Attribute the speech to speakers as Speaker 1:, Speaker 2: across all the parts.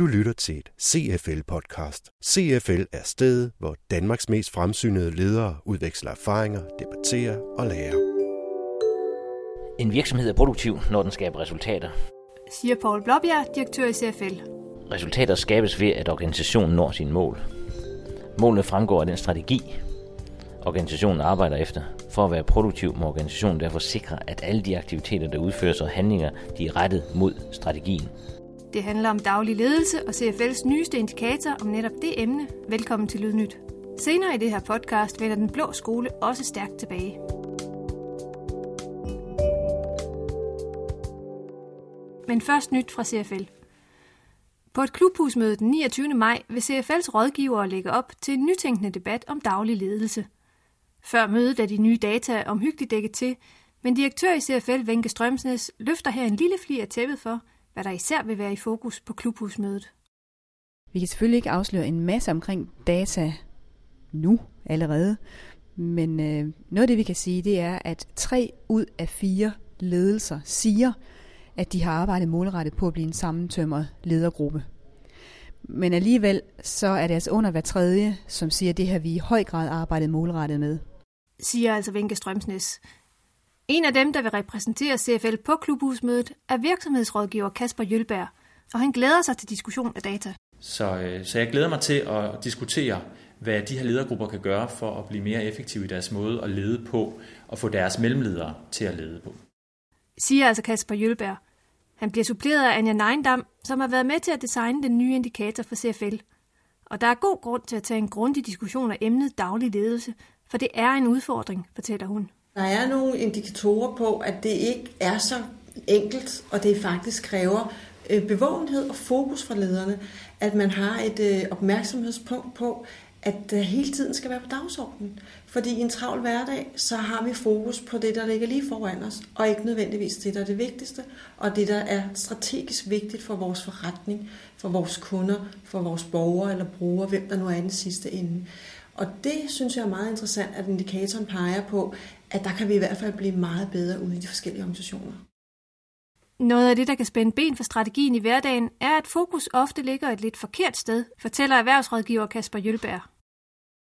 Speaker 1: Du lytter til et CFL-podcast. CFL er stedet, hvor Danmarks mest fremsynede ledere udveksler erfaringer, debatterer og lærer.
Speaker 2: En virksomhed er produktiv, når den skaber resultater.
Speaker 3: Siger Paul Blåbjerg, direktør i CFL.
Speaker 2: Resultater skabes ved, at organisationen når sine mål. Målene fremgår af den strategi, organisationen arbejder efter. For at være produktiv må organisationen derfor sikre, at alle de aktiviteter, der udføres og handlinger, de er rettet mod strategien.
Speaker 3: Det handler om daglig ledelse og CFL's nyeste indikator om netop det emne. Velkommen til Lydnyt. Senere i det her podcast vender den blå skole også stærkt tilbage. Men først nyt fra CFL. På et klubhusmøde den 29. maj vil CFL's rådgivere lægge op til en nytænkende debat om daglig ledelse. Før mødet er de nye data omhyggeligt dækket til, men direktør i CFL, Venke Strømsnes, løfter her en lille fli af tæppet for, hvad der især vil være i fokus på klubhusmødet.
Speaker 4: Vi kan selvfølgelig ikke afsløre en masse omkring data nu allerede, men øh, noget af det, vi kan sige, det er, at tre ud af fire ledelser siger, at de har arbejdet målrettet på at blive en sammentømret ledergruppe. Men alligevel så er det altså under hver tredje, som siger, at det har vi i høj grad arbejdet målrettet med.
Speaker 3: Siger altså Venke Strømsnes. En af dem, der vil repræsentere CFL på klubhusmødet, er virksomhedsrådgiver Kasper Jølberg, og han glæder sig til diskussion af data.
Speaker 5: Så, øh, så jeg glæder mig til at diskutere, hvad de her ledergrupper kan gøre for at blive mere effektive i deres måde at lede på, og få deres mellemledere til at lede på.
Speaker 3: Siger altså Kasper Jølberg. Han bliver suppleret af Anja Neindam, som har været med til at designe den nye indikator for CFL. Og der er god grund til at tage en grundig diskussion af emnet daglig ledelse, for det er en udfordring, fortæller hun.
Speaker 6: Der er nogle indikatorer på, at det ikke er så enkelt, og det faktisk kræver øh, bevågenhed og fokus fra lederne, at man har et øh, opmærksomhedspunkt på, at det hele tiden skal være på dagsordenen. Fordi i en travl hverdag, så har vi fokus på det, der ligger lige foran os, og ikke nødvendigvis det, der er det vigtigste, og det, der er strategisk vigtigt for vores forretning, for vores kunder, for vores borgere eller brugere, hvem der nu er i den sidste ende. Og det synes jeg er meget interessant, at indikatoren peger på, at der kan vi i hvert fald blive meget bedre ude i de forskellige organisationer.
Speaker 3: Noget af det, der kan spænde ben for strategien i hverdagen, er, at fokus ofte ligger et lidt forkert sted, fortæller erhvervsrådgiver Kasper Jølberg.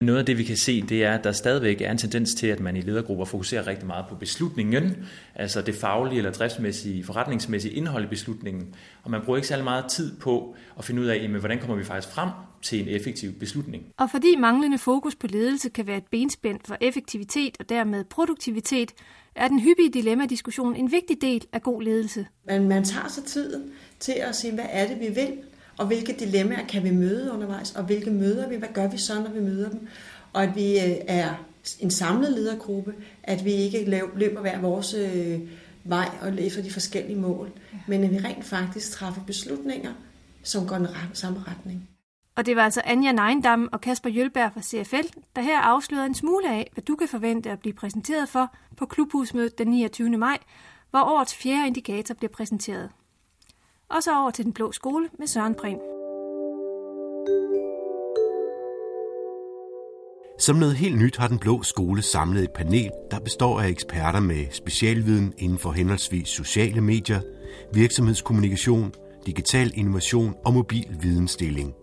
Speaker 5: Noget af det, vi kan se, det er, at der stadigvæk er en tendens til, at man i ledergrupper fokuserer rigtig meget på beslutningen, altså det faglige eller driftsmæssige, forretningsmæssige indhold i beslutningen. Og man bruger ikke særlig meget tid på at finde ud af, jamen, hvordan kommer vi faktisk frem til en effektiv beslutning.
Speaker 3: Og fordi manglende fokus på ledelse kan være et benspænd for effektivitet og dermed produktivitet, er den hyppige dilemma-diskussion en vigtig del af god ledelse.
Speaker 6: Men man tager sig tiden til at sige, hvad er det, vi vil, og hvilke dilemmaer kan vi møde undervejs, og hvilke møder vi, hvad gør vi så, når vi møder dem, og at vi øh, er en samlet ledergruppe, at vi ikke løber hver vores øh, vej og efter de forskellige mål, men at vi rent faktisk træffer beslutninger, som går i den samme retning.
Speaker 3: Og det var altså Anja Neindam og Kasper Jølberg fra CFL, der her afslørede en smule af, hvad du kan forvente at blive præsenteret for på klubhusmødet den 29. maj, hvor årets fjerde indikator bliver præsenteret. Og så over til den blå skole med Søren Prehn.
Speaker 1: Som noget helt nyt har den blå skole samlet et panel, der består af eksperter med specialviden inden for henholdsvis sociale medier, virksomhedskommunikation, digital innovation og mobil vidensdeling.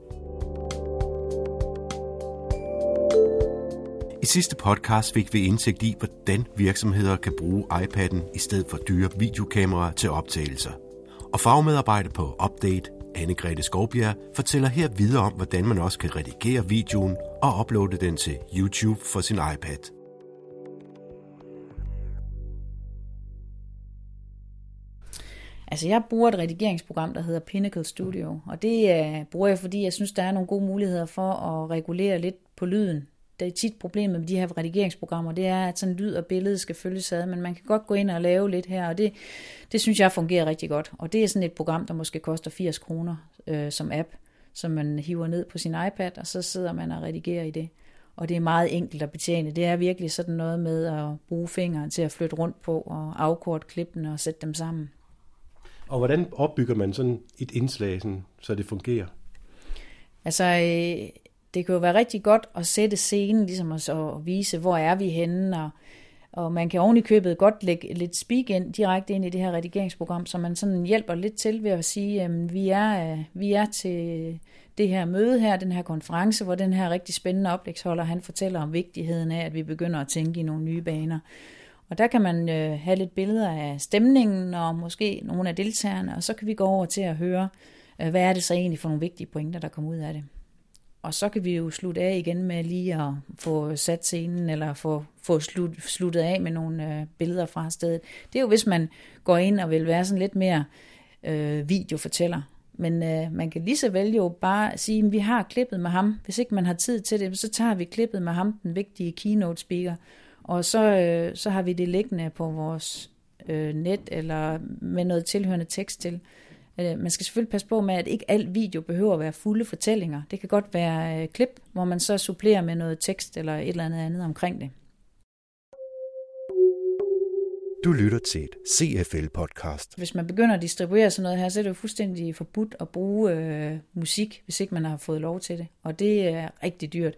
Speaker 1: I sidste podcast fik vi indsigt i, hvordan virksomheder kan bruge iPad'en i stedet for dyre videokameraer til optagelser. Og fagmedarbejder på Update, Anne-Grethe Skovbjerg, fortæller her videre om, hvordan man også kan redigere videoen og uploade den til YouTube for sin iPad.
Speaker 4: Altså jeg bruger et redigeringsprogram, der hedder Pinnacle Studio, og det øh, bruger jeg, fordi jeg synes, der er nogle gode muligheder for at regulere lidt på lyden det er tit problemet med de her redigeringsprogrammer, det er, at sådan lyd og billede skal følges ad, men man kan godt gå ind og lave lidt her, og det, det synes jeg fungerer rigtig godt. Og det er sådan et program, der måske koster 80 kroner øh, som app, som man hiver ned på sin iPad, og så sidder man og redigerer i det. Og det er meget enkelt at betjene. Det er virkelig sådan noget med at bruge fingeren til at flytte rundt på og afkorte klippene og sætte dem sammen.
Speaker 1: Og hvordan opbygger man sådan et indslag, sådan, så det fungerer?
Speaker 4: Altså, øh, det kan jo være rigtig godt at sætte scenen, ligesom at, at vise, hvor er vi henne, og, Og man kan oven i købet godt lægge lidt speak ind direkte ind i det her redigeringsprogram, så man sådan hjælper lidt til ved at sige, at vi er, øh, vi er til det her møde her, den her konference, hvor den her rigtig spændende oplægsholder, han fortæller om vigtigheden af, at vi begynder at tænke i nogle nye baner. Og der kan man øh, have lidt billeder af stemningen og måske nogle af deltagerne, og så kan vi gå over til at høre, øh, hvad er det så egentlig for nogle vigtige pointer, der kommer ud af det. Og så kan vi jo slutte af igen med lige at få sat scenen, eller få, få slut, sluttet af med nogle øh, billeder fra stedet. Det er jo, hvis man går ind og vil være sådan lidt mere øh, videofortæller. Men øh, man kan lige så vel jo bare sige, at vi har klippet med ham. Hvis ikke man har tid til det, så tager vi klippet med ham, den vigtige keynote speaker, og så, øh, så har vi det liggende på vores øh, net, eller med noget tilhørende tekst til. Øh, man skal selvfølgelig passe på med, at ikke al video behøver at være fulde fortællinger. Det kan godt være øh, klip, hvor man så supplerer med noget tekst eller et eller andet andet omkring det.
Speaker 1: Du lytter til et CFL-podcast.
Speaker 4: Hvis man begynder at distribuere sådan noget her, så er det jo fuldstændig forbudt at bruge øh, musik, hvis ikke man har fået lov til det. Og det er rigtig dyrt.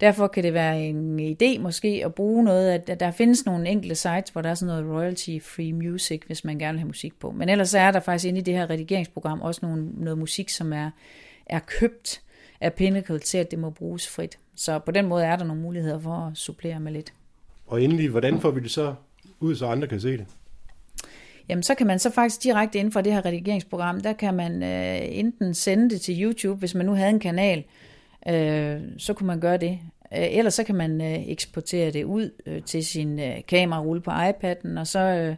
Speaker 4: Derfor kan det være en idé måske at bruge noget, at der findes nogle enkelte sites, hvor der er sådan noget royalty-free music, hvis man gerne vil have musik på. Men ellers er der faktisk inde i det her redigeringsprogram også nogle, noget musik, som er, er købt af Pinnacle til, at det må bruges frit. Så på den måde er der nogle muligheder for at supplere med lidt.
Speaker 7: Og endelig, hvordan får vi det så ud, så andre kan se det?
Speaker 4: Jamen, så kan man så faktisk direkte inden for det her redigeringsprogram, der kan man øh, enten sende det til YouTube, hvis man nu havde en kanal, øh, så kunne man gøre det. Øh, ellers så kan man øh, eksportere det ud øh, til sin øh, kamerarulle på iPad'en, og så øh,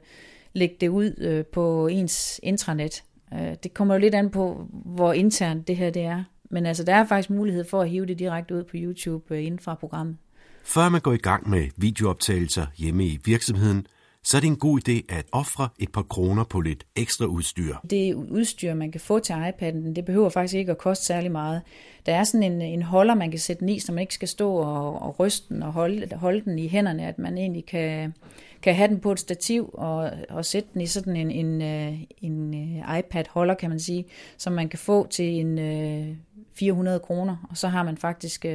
Speaker 4: lægge det ud øh, på ens intranet. Øh, det kommer jo lidt an på, hvor internt det her det er. Men altså, der er faktisk mulighed for at hive det direkte ud på YouTube øh, inden fra programmet.
Speaker 1: Før man går i gang med videooptagelser hjemme i virksomheden, så er det en god idé at ofre et par kroner på lidt ekstra udstyr.
Speaker 4: Det udstyr, man kan få til iPad'en, det behøver faktisk ikke at koste særlig meget. Der er sådan en, en holder, man kan sætte den i, så man ikke skal stå og, og ryste den og holde, holde den i hænderne, at man egentlig kan, kan have den på et stativ og, og sætte den i sådan en, en, øh, en, øh, iPad-holder, kan man sige, som man kan få til en øh, 400 kroner, og så har man faktisk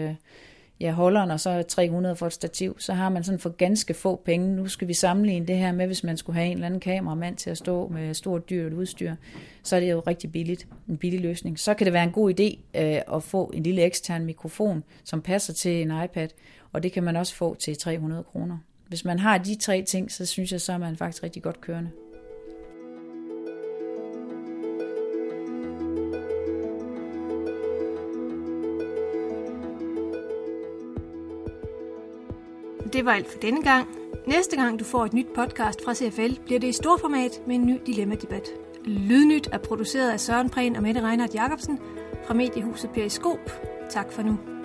Speaker 4: ja, holderen og så 300 for et stativ, så har man sådan for ganske få penge. Nu skal vi sammenligne det her med, hvis man skulle have en eller anden kameramand til at stå med stort dyrt udstyr, så er det jo rigtig billigt, en billig løsning. Så kan det være en god idé øh, at få en lille ekstern mikrofon, som passer til en iPad, og det kan man også få til 300 kroner. Hvis man har de tre ting, så synes jeg, så er man faktisk rigtig godt kørende.
Speaker 3: Det var alt for denne gang. Næste gang du får et nyt podcast fra CFL, bliver det i stor format med en ny dilemma-debat. Lydnyt er produceret af Søren Prehn og Mette Reinhardt Jacobsen fra mediehuset Periskop. Tak for nu.